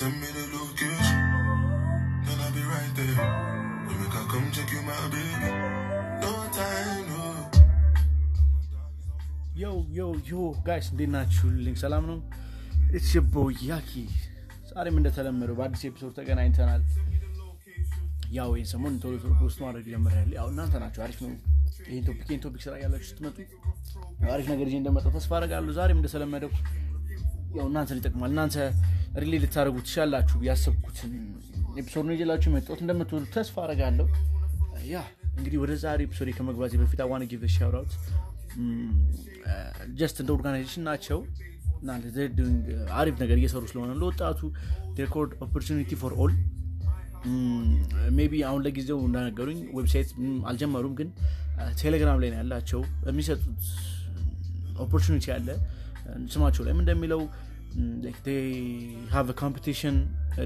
send me the location, then I'll be right there. When we can come check you, my baby. No time, no. yo yo yo guys እንዴት ናችሁልኝ? ሰላም ነው? it's boy ያኪ ዛሬም እንደተለመደው በአዲስ episode ተገናኝተናል። ያው ይህን ሰሞን ቶሎ ቶሎ post ማድረግ ጀምሬያለሁ። ያው እናንተ ናችሁ አሪፍ ነው ይህን topic ይህን topic ስራ ያላችሁ ስትመጡ አሪፍ ነገር ይዤ እንደመጣሁ ተስፋ አደርጋለሁ። ዛሬም እንደተለመደው ያው እናንተን ይጠቅማል። እናንተ relate ልታደርጉ ትችላላችሁ ያሰብኩትን episode ነው ይዤላችሁ የመጣሁት እንደምትወዱ ተስፋ አደርጋለሁ። yeah እንግዲህ ወደ ዛሬ episode ከመግባቴ በፊት I wanna give shout out just እንደ organization ናቸው። አሪፍ ነገር እየሰሩ ስለሆነ ለወጣቱ record opportunity for all maybe አሁን ለጊዜው እንዳነገሩኝ website አልጀመሩም ግን ቴሌግራም ላይ ነው ያላቸው። የሚሰጡት ኦፖርቹኒቲ አለ ስማቸው ላይም እንደሚለው ኮምፒቲሽን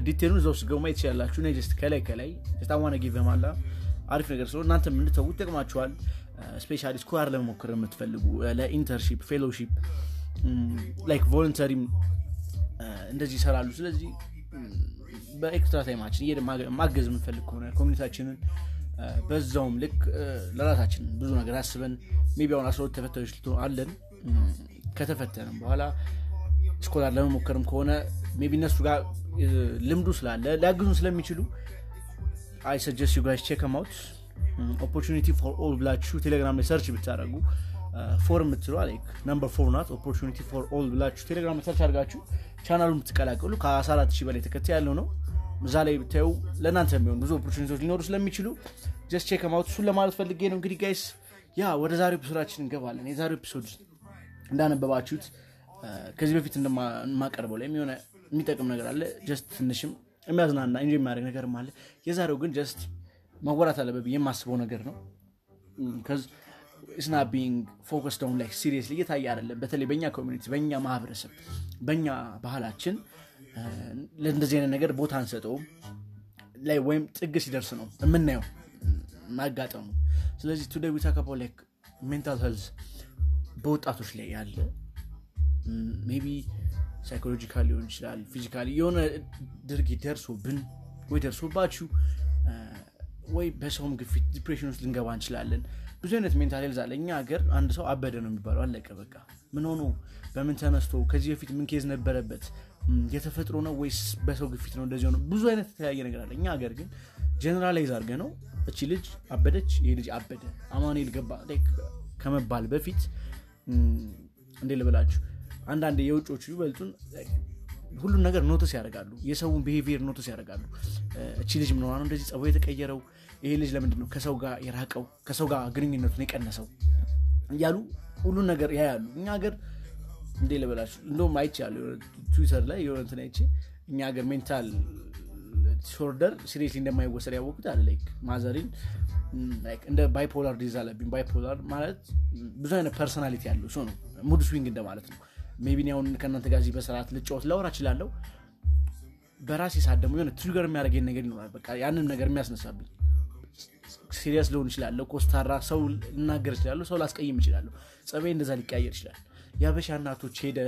ዲቴሉን እዛ ውስጥ ገቡ ማየት ትችላላችሁ። እኔ ጀስት ከላይ ከላይ ስታዋነ ጊቭ ማላ አሪፍ ነገር ስለሆነ እናንተ የምንተዉ ይጠቅማችኋል። ስፔሻሊ ስኳር ለመሞከር የምትፈልጉ ለኢንተርሺፕ ፌሎሺፕ ላይክ ቮለንተሪም እንደዚህ ይሰራሉ። ስለዚህ በኤክስትራ ታይማችን ማገዝ የምንፈልግ ከሆነ ኮሚኒታችንን በዛውም ልክ ለራሳችን ብዙ ነገር አስበን maybe አሁን አስራ ተፈታኞች አለን ከተፈተንም በኋላ scholar ለመሞከርም ከሆነ maybe እነሱ ጋር ልምዱ ስላለ ሊያግዙን ስለሚችሉ I suggest you guys check out opportunity for all ብላችሁ ቴሌግራም ላይ search ብታደረጉ for የምትለዋ number four ናት። opportunity for all ብላችሁ ቴሌግራም ላይ search አድርጋችሁ ቻናሉን ብትቀላቀሉ ከ14 ሺህ በላይ ተከታይ ያለው ነው። እዛ ላይ ብታዩ ለእናንተ የሚሆን ብዙ opportunity ዎች ሊኖሩ ስለሚችሉ just check it out እሱን ለማለት ፈልጌ ነው። እንግዲህ guys yeah ወደ ዛሬው episode ኣችን እንገባለን። የዛሬው episode እንዳነበባችሁት ከዚህ በፊት እንደማቀርበው ላይ የሆነ የሚጠቅም ነገር አለ። just ትንሽም የሚያዝናና እንጂ የሚያደርግ ነገርም አለ። የዛሬው ግን just መወራት አለበት የማስበው ነገር ነው። it's not being focused on like serious እየታየ አይደለም። በተለይ በእኛ community በእኛ ማህበረሰብ በእኛ ባህላችን ለእንደዚህ አይነት ነገር ቦታ አንሰጠውም። like ወይም ጥግ ሲደርስ ነው የምናየው ማጋጠሙ። ስለዚህ today we talk mental health በወጣቶች ላይ ያለ maybe psychological ሊሆን ይችላል physically የሆነ ድርጊት ደርሶብን ወይ ደርሶባችሁ ወይ በሰውም ግፊት depression ውስጥ ልንገባ እንችላለን። ብዙ አይነት mental health አለ። ሀገር አንድ ሰው አበደ ነው የሚባለው አለቀ በቃ። ምን ሆኖ በምን ተነስቶ ከዚህ በፊት ምን case ነበረበት የተፈጥሮ ነው ወይስ በሰው ግፊት ነው እንደዚህ ሆነ ብዙ አይነት የተለያየ ነገር አለ። እኛ ሀገር ግን generalize አድርገ ነው። እቺ ልጅ አበደች ይሄ ልጅ አበደ አማኑኤል ገባ ከመባል በፊት እንዴ ልበላችሁ? አንዳንድ የውጮቹ ይበልጡን ሁሉም ነገር notice ያደርጋሉ። የሰውን behavior notice ያደርጋሉ። እቺ ልጅ ምን ሆና ነው እንደዚህ ጸባዩ የተቀየረው? ይሄ ልጅ ለምንድን ነው ከሰው ጋር የራቀው? ከሰው ጋር ግንኙነቱን የቀነሰው? እያሉ ሁሉን ነገር ያያሉ። እኛ ሀገር እንዴ ልበላችሁ? እንደውም አይቻሉ ትዊተር ላይ የሆነ አይቼ እኛ ሀገር mental disorder seriously እንደማይወሰድ ያወቁት አለ። like mother ኤን እንደ bipolar disease አለብኝ። bipolar ማለት ብዙ አይነት personality ያለው ሰው ነው። mood swing እንደማለት ነው። maybe አሁን ከእናንተ ጋር በሰዓት ልጫወት ላወራ እችላለሁ። በራሴ ሰዓት ደግሞ የሆነ trigger የሚያደርገኝ ነገር ይኖራል። በቃ ያንን ነገር የሚያስነሳብኝ serious ልሆን ይችላለሁ ኮስታራ ሰው ልናገር ይችላለሁ ሰው ላስቀይም ይችላለሁ ጸባይ እንደዛ ሊቀያየር ይችላል የአበሻ እናቶች ሄደ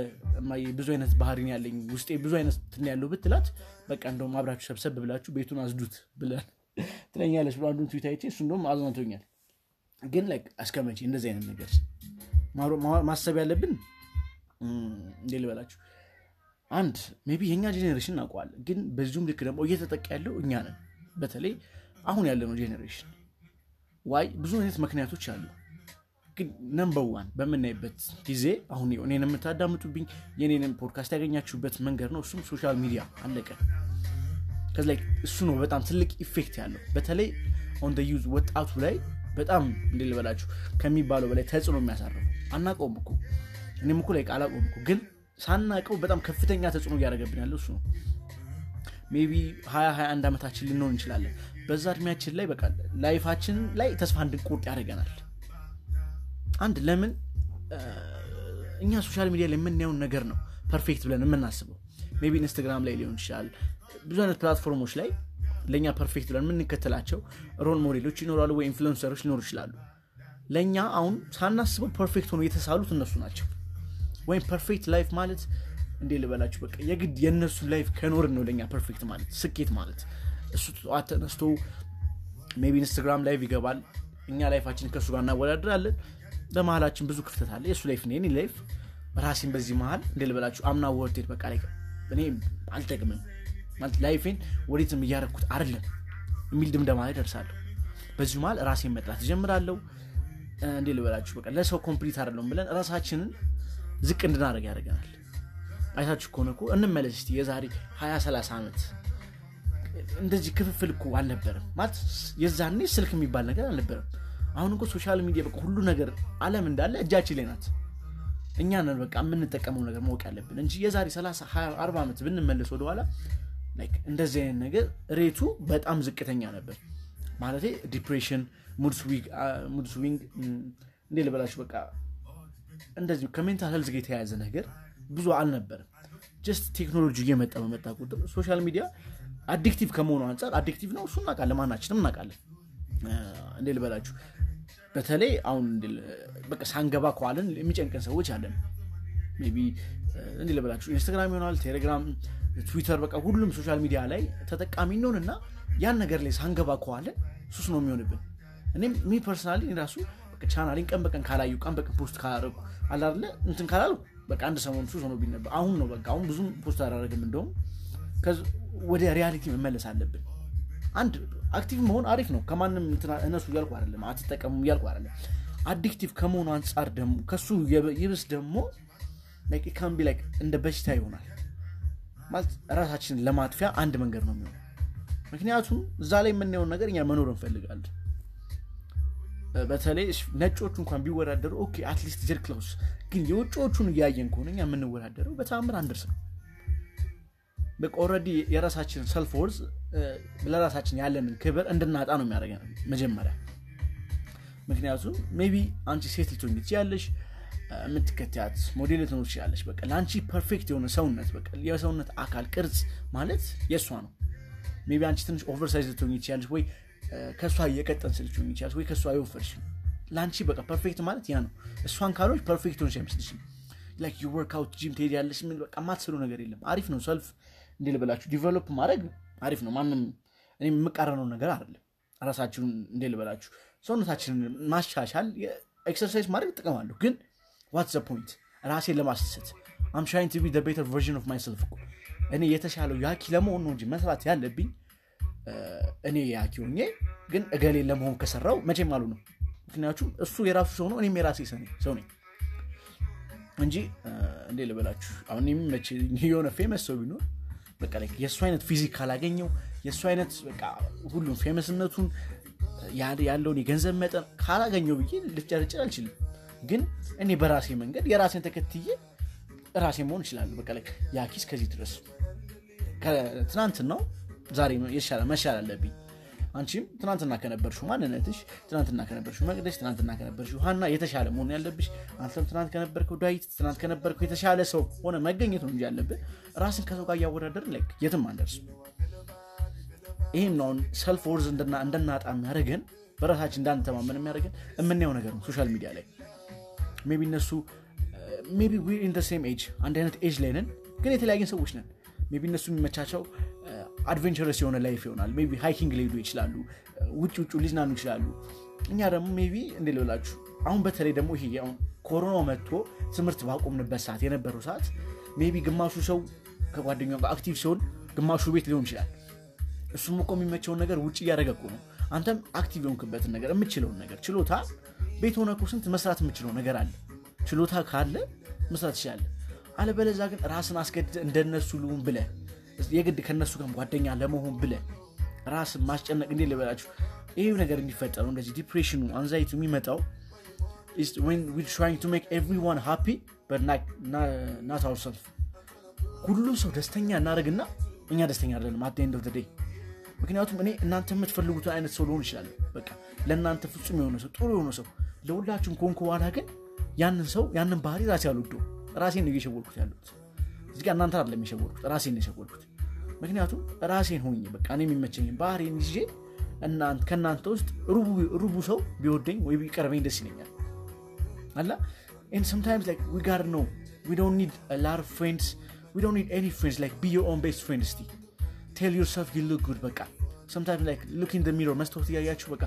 ብዙ አይነት ባህሪን ያለኝ ውስጤ ብዙ አይነት ትን ያለው ብትላት በቃ እንደውም አብራችሁ ሰብሰብ ብላችሁ ቤቱን አዝዱት ብለን ትለኛለች ብሎ አንዱን ትዊት አይቼ እሱ እንደውም አዝናቶኛል ግን like አስከመቼ እንደዚህ አይነት ነገር ማሰብ ያለብን እንዴ ልበላችሁ አንድ maybe የእኛ generation እናውቀዋለን ግን በዚሁም ልክ ደግሞ እየተጠቃ ያለው እኛ ነን። በተለይ አሁን ያለነው generation why ብዙ አይነት ምክንያቶች አሉ ግን number one በምናይበት ጊዜ አሁን እኔን የምታዳምጡብኝ የኔንም ፖድካስት ያገኛችሁበት መንገድ ነው። እሱም social media አለቀ። ከዚ ላይ እሱ ነው በጣም ትልቅ effect ያለው። በተለይ on youth ወጣቱ ላይ በጣም እንዴ ልበላችሁ ከሚባለው በላይ ተጽዕኖ የሚያሳርፈው አናቀውም እኮ። እኔም እኮ ላይ አላቆም እኮ። ግን ሳናቀው በጣም ከፍተኛ ተጽዕኖ እያደረገብን ያለው እሱ ነው። maybe ሀያ ሀያ አንድ ዓመታችን ልንሆን እንችላለን። በዛ እድሜያችን ላይ በቃ life ኣችን ላይ ተስፋ እንድንቆርጥ ያደርገናል አንድ ለምን እኛ social media ላይ የምናየውን ነገር ነው perfect ብለን የምናስበው። maybe ኢንስታግራም ላይ ሊሆን ይችላል። ብዙ አይነት platform ኦች ላይ ለእኛ perfect ብለን የምንከተላቸው role model ኦች ይኖራሉ ወይ influencer ኦች ሊኖሩ ይችላሉ። ለእኛ አሁን ሳናስበው perfect ሆኖ የተሳሉት እነሱ ናቸው። ወይም perfect life ማለት እንዴ ልበላችሁ በቃ የግድ የእነሱ life ከኖርን ነው ለኛ perfect ማለት ስኬት ማለት። እሱ ተነስቶ maybe ኢንስታግራም live ይገባል እኛ life ኣችን ከእሱ ጋር እናወዳድራለን በመሀላችን ብዙ ክፍተት አለ። የእሱ life እኔ life። ራሴን በዚህ መሀል እንዴ ልበላችሁ I'm not worth it በቃ ላይ እኔ አልጠቅምም። ማለት life ኤን ወዴትም እያረግኩት አይደለም የሚል ድምደማ ላይ ደርሳለሁ በዚሁ መሀል ራሴን መጥላት ጀምራለሁ እንዴ ልበላችሁ በቃ ለሰው complete አይደለም ብለን ራሳችንን ዝቅ እንድናደርግ ያደርገናል። አይታችሁ ከሆነ እኮ እንመለስ እስቲ የዛሬ 20 30 ዓመት እንደዚህ ክፍፍል እኮ አልነበረም። ማለት የዛኔ ስልክ የሚባል ነገር አልነበረም አሁን እኮ social media በቃ ሁሉ ነገር አለም እንዳለ እጃችን ላይ ናት። እኛ ነን በቃ የምንጠቀመው ነገር ማወቅ ያለብን እንጂ የዛሬ 30 20 40 ዓመት ብንመለስ ወደኋላ እንደዚህ አይነት ነገር rate ኡ በጣም ዝቅተኛ ነበር። ማለት depression mood እንዴ ልበላችሁ በቃ እንደዚሁ ከ mental health ጋር የተያያዘ ነገር ብዙ አልነበረም just ቴክኖሎጂ እየመጣ በመጣ ቁጥር social media addictive ከመሆኑ አንጻር addictive ነው። እሱ እናቃለን ማናችንም እናቃለን እንዴ ልበላችሁ በተለይ አሁን በቃ ሳንገባ ከዋለን የሚጨንቀን ሰዎች አለን። maybe እንዴ ልበላችሁ ኢንስታግራም ይሆናል ቴሌግራም ትዊተር በቃ ሁሉም social media ላይ ተጠቃሚ እንሆንና ያን ነገር ላይ ሳንገባ ከዋለን ሱስ ነው የሚሆንብን። እኔም me personally ራሱ ቻናሌን ቀን በቀን ካላየሁ ቀን በቀን post ካላረኩ አላለ እንትን ካላልኩ በቃ አንድ ሰሞን ሱስ ሆኖብኝ ነበር። አሁን ነው በቃ አሁን ብዙም post አላረግም እንደውም ወደ reality መመለስ አለብን አንድ active መሆን አሪፍ ነው። ከማንም እነሱ እያልኩ አይደለም አትጠቀሙ እያልኩ አይደለም። addictive ከመሆኑ አንጻር ደግሞ ከሱ ይብስ ደግሞ ካምቢ ላይ እንደ በሽታ ይሆናል። ማለት ራሳችንን ለማጥፊያ አንድ መንገድ ነው የሚሆነው። ምክንያቱም እዛ ላይ የምናየውን ነገር እኛ መኖር እንፈልጋለን። በተለይ ነጮቹ እንኳን ቢወዳደሩ ኦኬ አትሊስት ጀር ክላውስ ግን የውጭዎቹን እያየን ከሆነ እኛ የምንወዳደረው በተአምር አንደርስም በቃ የራሳችን ሰልፍ ለራሳችን ያለንን ክብር እንድናጣ ነው የሚያደርገን መጀመሪያ። ምክንያቱም maybe አንቺ ሴት ልትሆኝ ትችያለሽ የምትከተያት ሞዴል ልትኖር ትችላለች በቃ ለአንቺ perfect የሆነ ሰውነት በቃ የሰውነት አካል ቅርጽ ማለት የእሷ ነው። maybe አንቺ ትንሽ oversize ልትሆኝ ትችያለሽ ወይ ከእሷ የቀጠንሽ ልትሆኝ ይችላል ወይ ከእሷ የወፈርሽ ለአንቺ በቃ perfect ማለት ያ ነው። እሷን ካልሆንሽ perfect ሆንሽ አይመስልሽም። like የ workout gym ትሄዳለሽ ምን በቃ ማትሰሪው ነገር የለም። አሪፍ ነው self እንዴ ልበላችሁ develop ማድረግ አሪፍ ነው። ማንም እኔ የምቃረነው ነገር አይደለም። ራሳችሁን እንዴ ልበላችሁ ሰውነታችንን ማሻሻል exercise ማድረግ ጥቅም አለው ግን what the point ራሴን ለማስደሰት I'm trying to be the better version of myself እኔ የተሻለው ያኪ ለመሆን ነው እንጂ መስራት ያለብኝ እኔ ያኪ ሆኜ ግን እገሌ ለመሆን ከሰራሁ መቼም አልሆነው ምክንያቱም እሱ የራሱ ሰው ነው እኔም የራሴ ሰው ነኝ እንጂ እንዴ ልበላችሁ አሁን የሚመች የሆነ famous ሰው ቢኖር በቃ የእሱ አይነት physique ካላገኘሁ የእሱ አይነት በቃ ሁሉም famous ነቱን ያለውን የገንዘብ መጠን ካላገኘሁ ብዬ ልፍጨርጭር አልችልም። ግን እኔ በራሴ መንገድ የራሴን ተከትዬ ራሴ መሆን እችላለሁ በቃ ያኪስ ከዚህ ድረስ ከትናንትናው ዛሬ መሻል አለብኝ አንቺም ትናንትና ከነበርሽው ማንነትሽ ትናንትና ከነበርሽው መቅደስ ትናንትና ከነበርሽው ሀና የተሻለ መሆን ያለብሽ። አንተም ትናንት ከነበርከው ዳዊት ትናንት ከነበርከው የተሻለ ሰው ሆነህ መገኘት ነው እንጂ ያለብን ራስን ከሰው ጋር እያወዳደር like የትም አንደርስም። ይህም ነው self worth እንድናጣ የሚያደርገን በራሳችን እንዳንተማመን የሚያደርገን የምናየው ነገር ነው social media ላይ። maybe እነሱ maybe we're in same age አንድ አይነት ኤጅ ላይ ነን ግን የተለያየን ሰዎች ነን። maybe እነሱ የሚመቻቸው adventurous የሆነ life ይሆናል። maybe hiking ሊሄዱ ይችላሉ ውጭ ውጭ ሊዝናኑ ይችላሉ። እኛ ደግሞ maybe እንዴት ልበላችሁ አሁን በተለይ ደግሞ ይሄ አሁን ኮሮና መጥቶ ትምህርት ባቆምንበት ሰዓት የነበረው ሰዓት maybe ግማሹ ሰው ከጓደኛው ጋር active ሲሆን ግማሹ ቤት ሊሆን ይችላል። እሱም እኮ የሚመቸውን ነገር ውጭ እያደረገ እኮ ነው። አንተም active የሆንክበትን ነገር የምችለውን ነገር ችሎታ ቤት ሆነ ስንት መስራት የምችለው ነገር አለ። ችሎታ ካለ መስራት ይችላል አለበለዛ ግን ራስን አስገድዶ እንደነሱ ልሁን ብለ የግድ ከነሱ ጋር ጓደኛ ለመሆን ብለ ራስን ማስጨነቅ እንዴት ልበላችሁ? ይህ ነገር እንዲፈጠረው እንደዚህ depression ኑ anxiety ው የሚመጣው everyone happy ናት ሰው ደስተኛ እናደርግና እኛ ደስተኛ አይደለም አት ምክንያቱም እኔ እናንተ የምትፈልጉትን አይነት ሰው ሊሆን ይችላል በቃ ለእናንተ ፍጹም የሆነ ሰው ጥሩ የሆነ ሰው። ለሁላችሁም ከሆንኩ በኋላ ግን ያንን ሰው ያንን ባህሪ ራሴ አልወደውም ራሴን ነው እየሸወድኩት ያሉት እዚህ እናንተ አይደለም የሸወድኩት ራሴን ነው የሸወድኩት ምክንያቱም ራሴን ሆኜ በቃ እኔ የሚመቸኝ ባህሪዬን ይዤ ከእናንተ ውስጥ ሩቡ ሰው ቢወደኝ ወይ ቢቀርበኝ ደስ ይለኛል። አላ? sometimes we ጋር ነው we don't need large friends we don't need any friends like be own best friend እስቲ tell yourself you look good በቃ. Like look in the mirror. መስታወት እያያችሁ በቃ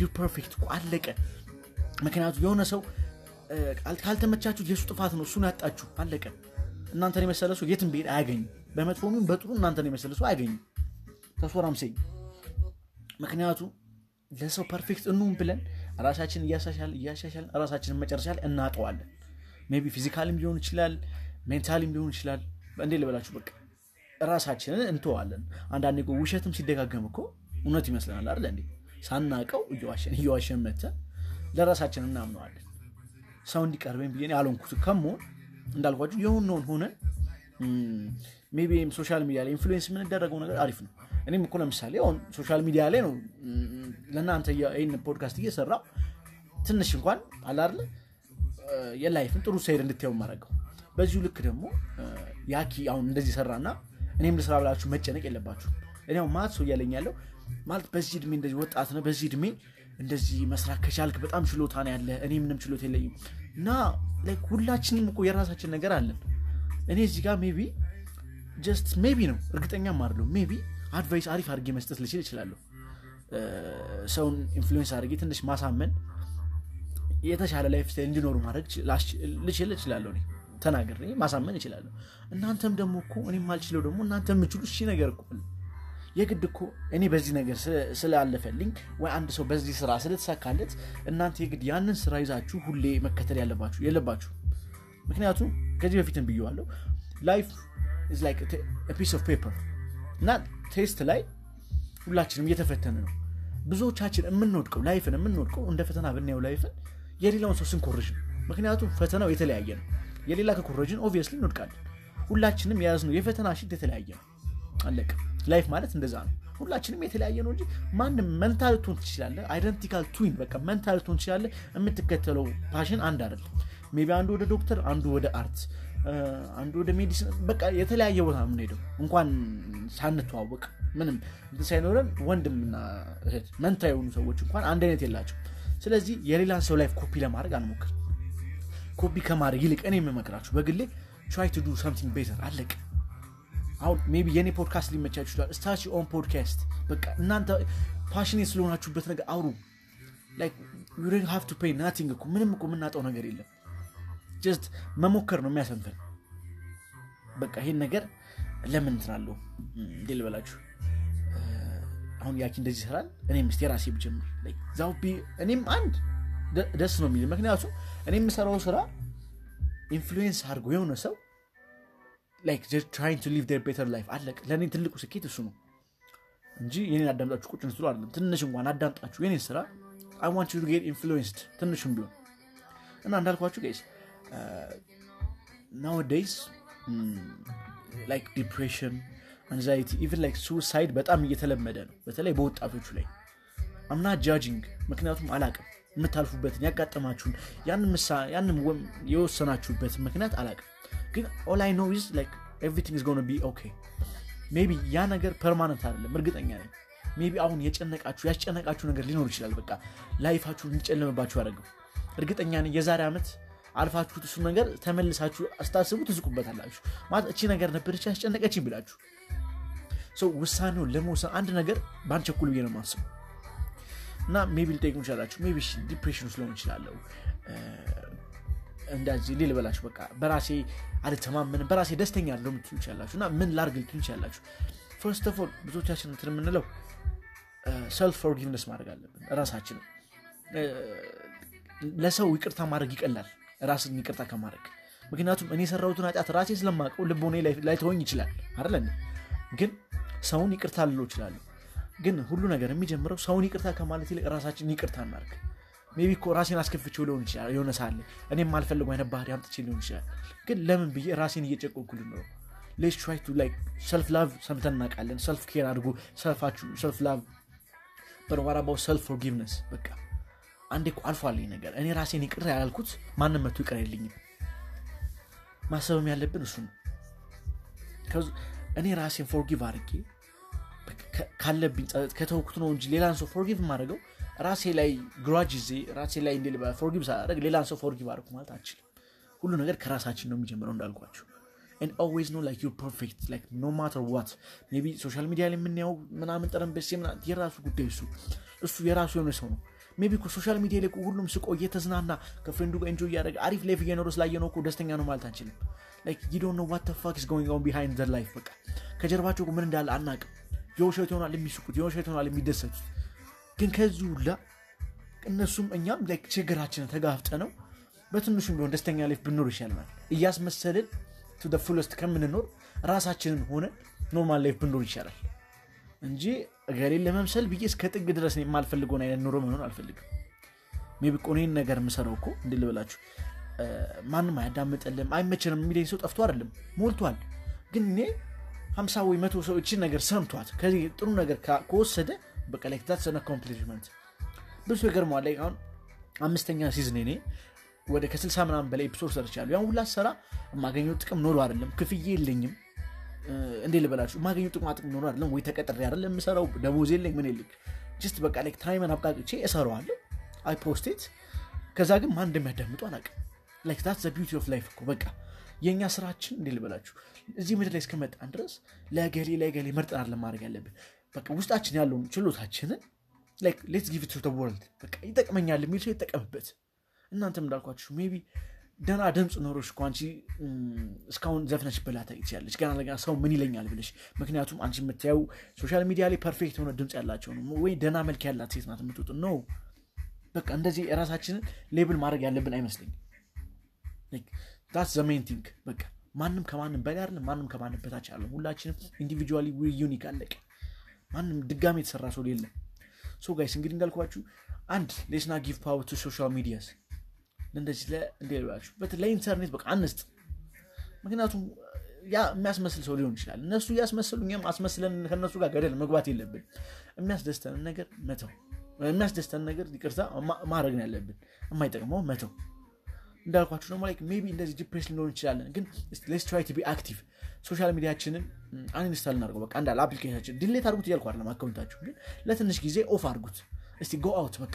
you perfect እኮ አለቀ። ምክንያቱም የሆነ ሰው ካልተመቻችሁ የእሱ ጥፋት ነው እሱን ያጣችሁ። አለቀ። እናንተን የመሰለ ሰው የትም ብሄድ አያገኝም በመጥፎም ይሁን በጥሩ እናንተን የመሰለ ሰው አያገኝም ተስወራም ሴኝ ምክንያቱም ለሰው perfect እንሁን ብለን ራሳችን እያሻሻል እያሻሻል ራሳችንን መጨረሻ እናጣዋለን። maybe physical ም ሊሆን ይችላል mental ም ሊሆን ይችላል። እንዴት ልበላችሁ በቃ ራሳችንን እንተዋለን። አንዳንዴ ውሸትም ሲደጋገም እኮ እውነት ይመስለናል አይደል እንዴ? ሳናቀው እየዋሸን እየዋሸን መጥተን ለራሳችን እናምነዋለን። ሰው እንዲቀርበኝ ብዬ አልሆንኩት ከመሆን እንዳልኳችሁ የሆነውን ሆነን maybe social media ላይ influence የምንደረገው ነገር አሪፍ ነው። እኔም እኮ ለምሳሌ አሁን social media ላይ ነው ለእናንተ ይህን ፖድካስት እየሰራው ትንሽ እንኳን አላርለ የ life ን ጥሩ side እንድታዩ ማድረገው በዚሁ ልክ ደግሞ ያኪ አሁን እንደዚህ ሰራና እኔም ልስራ ብላችሁ መጨነቅ የለባችሁ እኔ አሁን ማት ሰው እያለኝ ያለው ማለት በዚህ እድሜ እንደዚህ ወጣት ነው በዚህ እድሜ እንደዚህ መስራት ከቻልክ በጣም ችሎታ ነው ያለ እኔ ምንም ችሎታ የለኝም። እና ሁላችንም እኮ የራሳችን ነገር አለን እኔ እዚህ ጋር maybe just maybe ነው እርግጠኛም አይደለሁም። maybe advice አሪፍ አድርጌ መስጠት ልችል እችላለሁ። እ፣ ሰውን influence አድርጌ ትንሽ ማሳመን የተሻለ lifestyle እንዲኖሩ ማድረግ ልችል እችላለሁ ተናግሬ ማሳመን እችላለሁ። እናንተም ደግሞ እኮ እኔ ማልችለው ደግሞ እናንተ የምችሉ እሺ ነገር እኮ የግድ እኮ እኔ በዚህ ነገር ስላለፈልኝ ወይ አንድ ሰው በዚህ ስራ ስለተሳካለት እናንተ የግድ ያንን ስራ ይዛችሁ ሁሌ መከተል ያለባችሁ የለባችሁ ምክንያቱም ከዚህ በፊትም ብየዋለሁ life is piece of paper እና test ላይ ሁላችንም እየተፈተነ ነው። ብዙዎቻችን የምንወድቀው life ን የምንወድቀው እንደ ፈተና ብናየው life ን የሌላውን ሰው ስንኮርጅ ነው። ምክንያቱም ፈተናው የተለያየ ነው። የሌላ ከኮረጅን obviously እንወድቃለን። ሁላችንም የያዝነው የፈተና sheet የተለያየ ነው። አለቀ። life ማለት እንደዛ ነው። ሁላችንም የተለያየ ነው እንጂ ማንም መንታ ልትሆን ትችላለህ identical twin በቃ መንታ ልትሆን ትችላለህ የምትከተለው passion አንድ አይደለም maybe አንዱ ወደ ዶክተር አንዱ ወደ art አንዱ ወደ medicine በቃ የተለያየ ቦታ የምንሄደው። እንኳን ሳንተዋወቅ ምንም ሳይኖረን ወንድምና እህት መንታ የሆኑ ሰዎች እንኳን አንድ አይነት የላቸውም ስለዚህ የሌላን ሰው life copy ለማድረግ አንሞክር። ኮፒ ከማድረግ ይልቅ እኔ የምመክራችሁ በግሌ try to do something better አለቀ አሁን maybe የኔ ፖድካስት ሊመቻችሁ ይችላል። start your own podcast በቃ እናንተ passionate ስለሆናችሁበት ነገር አውሩ። have to pay nothing እኮ። ምንም እኮ የምናጣው ነገር የለም just መሞከር ነው የሚያሰንፈን በቃ ይሄን ነገር ለምን እንትናለሁ እንዴት ልበላችሁ። እ፣ አሁን ያኪ እንደዚህ ይሰራል እኔም ስ የራሴ ብጀምር። that's how እኔም አንድ ደስ ነው የሚል ምክንያቱም እኔ የምሰራው ስራ influence አድርጎ የሆነ ሰው trying to live their better life አለቀ ለእኔ ትልቁ ስኬት እሱ ነው እንጂ የኔን አዳምጣችሁ ቁጭ ስትሉ አይደለም። ትንሽ እንኳን አዳምጣችሁ የኔን ስራ I want you get influenced ትንሹም ቢሆን። እና እንዳልኳችሁ nowadays like depression anxiety even like suicide በጣም እየተለመደ ነው በተለይ በወጣቶቹ ላይ። I'm not judging ምክንያቱም አላቅም የምታልፉበትን ያጋጠማችሁን ወም- የወሰናችሁበትን ምክንያት አላቅም። ግን all I know like everything gonna be okay maybe ያ ነገር permanent አይደለም እርግጠኛ ነኝ። maybe አሁን የጨነቃችሁ ያስጨነቃችሁ ነገር ሊኖር ይችላል። በቃ life አችሁ እንዲጨለምባችሁ ያደረገው እርግጠኛ ነኝ የዛሬ ዓመት አልፋችሁት እሱ ነገር ተመልሳችሁ ስታስቡ ትስቁበታላችሁ። ማለት እቺ ነገር ነበረች ያስጨነቀችኝ ብላችሁ። ሰው ውሳኔውን ለመወሰን አንድ ነገር ባንቸኩል ብዬ ነው ማስበው እና maybe ልትጠይቁ ትችላላችሁ maybe depression ውስጥ ይችላለሁ እንደዚህ ሊል በላችሁ በቃ በራሴ አልተማመንም በራሴ ደስተኛ አለው ምትሉ ትችላላችሁ እና ምን ላርግ ልትሉ ትችላላችሁ first of all ብዙዎቻችን እንትን የምንለው self forgiveness ማድረግ አለብን ራሳችን ለሰው ይቅርታ ማድረግ ይቀላል ራስን ይቅርታ ከማድረግ። ምክንያቱም እኔ የሰራሁትን ኃጢአት ራሴ ስለማውቀው ልቦኔ ላይ ተወኝ ይችላል። አይደለ ግን ሰውን ይቅርታ ልሎ ይችላሉ ግን ሁሉ ነገር የሚጀምረው ሰውን ይቅርታ ከማለት ይልቅ ራሳችን ይቅርታ እናርግ maybe እኮ ራሴን አስከፍቼው ሊሆን ይችላል። የሆነ ሳለ እኔም አልፈልገው አይነት ባህሪ አምጥቼ ሊሆን ይችላል። ግን ለምን ብዬ ራሴን እየጨቆንኩ ልኖረው? let's try to like self love ሰምተን እናውቃለን። self care ሰልፋችሁ self love በነዋራባው self forgiveness በቃ አንዴ እኮ አልፏል ይህ ነገር። እኔ ራሴን ይቅር ያላልኩት ማንም መቶ ይቅር አይልኝም። ማሰብም ያለብን እሱ ነው። እኔ ራሴን forgive አድርጌ ካለብኝ ከተውኩት ነው እንጂ ሌላን ሰው forgive ማድረገው ራሴ ላይ grudge ይዜ ራሴ ላይ እንደ forgive ሳደርግ ሌላን ሰው forgive አድርጉ ማለት አልችልም። ሁሉ ነገር ከራሳችን ነው የሚጀምረው እንዳልኳችሁ። And always know like you're perfect like no matter what. ቢ social media ላይ የምናየው ምናምን ጠረንበሴ የራሱ ጉዳይ እሱ። እሱ የራሱ የሆነ ሰው ነው maybe እኮ social media ላይ ሁሉም ስቆ እየተዝናና ከ friend ኡ ጋር enjoy እያደረገ አሪፍ life እየኖረ ስላየነው እኮ ደስተኛ ነው ማለት አንችልም። like what the fuck is going on behind their life በቃ ከጀርባቸው ምን እንዳለ አናቅም የውሸት ይሆናል የሚስቁት? የውሸት ይሆናል የሚደሰቱት? ግን ከዚህ ሁላ እነሱም እኛም like ተጋፍጠ ነው በትንሹም ቢሆን ደስተኛ life ብንኖር ይሻለናል። እያስመሰልን to fullest ከምንኖር ራሳችንን ሆነ normal life ብንኖር ይሻላል። እንጂ እገሌን ለመምሰል ብዬ እስከ ጥግ ድረስ የማልፈልገውን አይነት ኑሮ መሆን አልፈልግም። ቢ ነገር የምሰራው እኮ እንዲህ ልበላችሁ እ፣ ማንም አያዳምጠልም አይመችንም የሚለኝ ሰው ጠፍቶ አይደለም ሞልቷል። ግን እኔ ሀምሳ ወይ መቶ ሰው እችን ነገር ሰምቷት ከዚህ ጥሩ ነገር ከወሰደ like that's compliment ብዙ ይገርመዋል። like አሁን አምስተኛ season እኔ ወደ ከስልሳ ምናምን በላይ episode ሰርቻለሁ። ያን ሁላ ሰራ የማገኘው ጥቅም ኖሮ አይደለም ክፍዬ የለኝም እ፣ እንዴት ልበላችሁ የማገኘው ጥቅማ ጥቅም ኖሮ አይደለም ወይ ተቀጥሬ አይደለም የምሰራው ደሞዝ የለኝ ምን የለኝ። just በቃ like time ኤን አብቃቅቼ እሰራዋለሁ። I post it ከዛ ግን ማን እንደሚያዳምጡ አላውቅም። like that the beauty of life እኮ በቃ። የእኛ ስራችን እንዴ ልበላችሁ እዚህ ምድር ላይ እስከመጣን ድረስ ለገሌ ለገሌ መርጠን አይደለም ማድረግ ያለብን። በቃ ውስጣችን ያለውን ችሎታችንን let's give to world በቃ ይጠቅመኛል የሚል ሰው ይጠቀምበት። እናንተም እንዳልኳችሁ maybe ደህና ድምፅ ኖሮች እኮ አንቺ እስካሁን ዘፍነች ብላ ታይቻለች ገና ለገና ሰው ምን ይለኛል ብለሽ ምክንያቱም አንቺ የምታየው social media ላይ perfect የሆነ ድምፅ ያላቸው ነው። ወይ ደህና መልክ ያላት ሴት ናት የምትወጡ። ነው በቃ እንደዚህ የራሳችንን label ማድረግ ያለብን አይመስለኝም። that's the main thing። በቃ ማንም ከማንም በላይ አይደለም ማንም ከማንም በታች አለ ሁላችንም individually unique አለቀ። ማንም ድጋሚ የተሰራ ሰው የለም። so guys እንግዲህ እንዳልኳችሁ አንድ let's not give power to social medias እንደዚህ ለእንዲላችሁ ለኢንተርኔት በቃ አንስጥ። ምክንያቱም ያ የሚያስመስል ሰው ሊሆን ይችላል። እነሱ እያስመስሉ እኛም አስመስለን ከእነሱ ጋር ገደል መግባት የለብን። የሚያስደስተንን ነገር መተው። የሚያስደስተን ነገር ይቅርታ ማድረግ ነው ያለብን። የማይጠቅመው መተው። እንዳልኳችሁ ደግሞ like maybe እንደዚህ depress ሊኖር እንችላለን ግን let's try be active social media ኣችንን uninstall እናድርገው። በቃ እንዳለ application ኣችን delete አድርጉት እያልኩ አይደለም account ኣችሁ ግን ለትንሽ ጊዜ off አድርጉት። እስቲ go out በቃ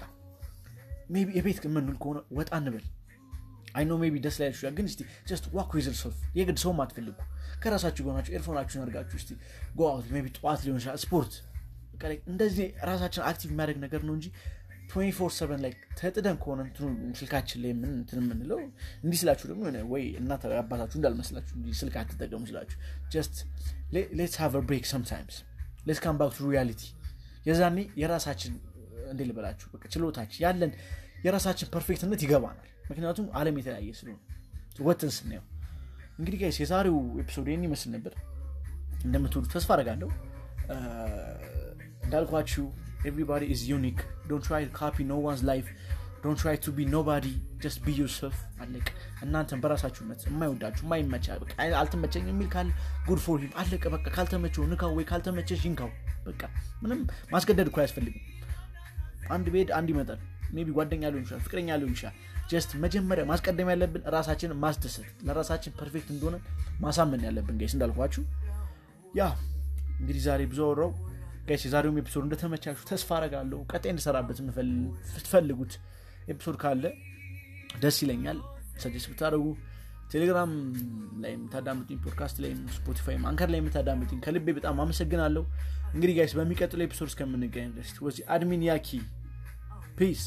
ቢ የቤት የምንውል ከሆነ ወጣ እንበል። I know maybe ደስ ላይ ይችላል ግን እስቲ just walk with self የግድ ሰውም አትፈልጉ ከራሳችሁ ጎናችሁ earphone ኣችሁን አድርጋችሁ እስቲ go out ጠዋት ሊሆን ይችላል ስፖርት። እንደዚህ ራሳችን active የሚያደርግ ነገር ነው እንጂ 24/7 ላይ ተጥደን ከሆነ ስልካችን ላይ ምን እንትን የምንለው እንዲህ ስላችሁ ደግሞ ወይ እናት አባታችሁ እንዳልመስላችሁ እንዲህ ስልክ አትጠቀሙ ስላችሁ just let's have break sometimes let's come back to reality የዛኔ የራሳችን እንዴ ልበላችሁ በቃ ችሎታችን ያለን የራሳችን perfect ነት ይገባናል። ምክንያቱም አለም የተለያየ ስለሆነ ወትን ስናየው። እንግዲህ guys የዛሬው episode ይህን ይመስል ነበር። እንደምትወዱ ተስፋ አደርጋለሁ። እንዳልኳችሁ everybody is unique don't try copy no one's life don't try to be nobody just be yourself አለቀ። እናንተን በራሳችሁነት የማይወዳችሁ የማይመቻ አልተመቸኝ የሚል ካለ good for him አለቀ። በቃ ካልተመቸው ንካው ወይ ካልተመቸሽ ይንካው። በቃ ምንም ማስገደድ እኮ አያስፈልግም አንድ ቀን አንድ ይመጣል maybe ጓደኛ ሊሆን ይችላል ፍቅረኛ ሊሆን ይችላል። just መጀመሪያ ማስቀደም ያለብን ራሳችንን ማስደሰት ለራሳችን perfect እንደሆነ ማሳመን ያለብን guys እንዳልኳችሁ። yeah እንግዲህ ዛሬ ብዙ አወራው guys የዛሬውም episode እንደተመቻችሁ ተስፋ አረጋለሁ ቀጣይ እንድሰራበት የምትፈልጉት episode ካለ ደስ ይለኛል። suggest ብታደረጉ ቴሌግራም ላይ የምታዳምጡኝ ፖድካስት ላይ ስፖቲፋይ አንከር ላይ የምታዳምጡኝ ከልቤ በጣም አመሰግናለሁ። እንግዲህ guys በሚቀጥለው episode እስከምንገኝ ወዚህ admin ያኪ peace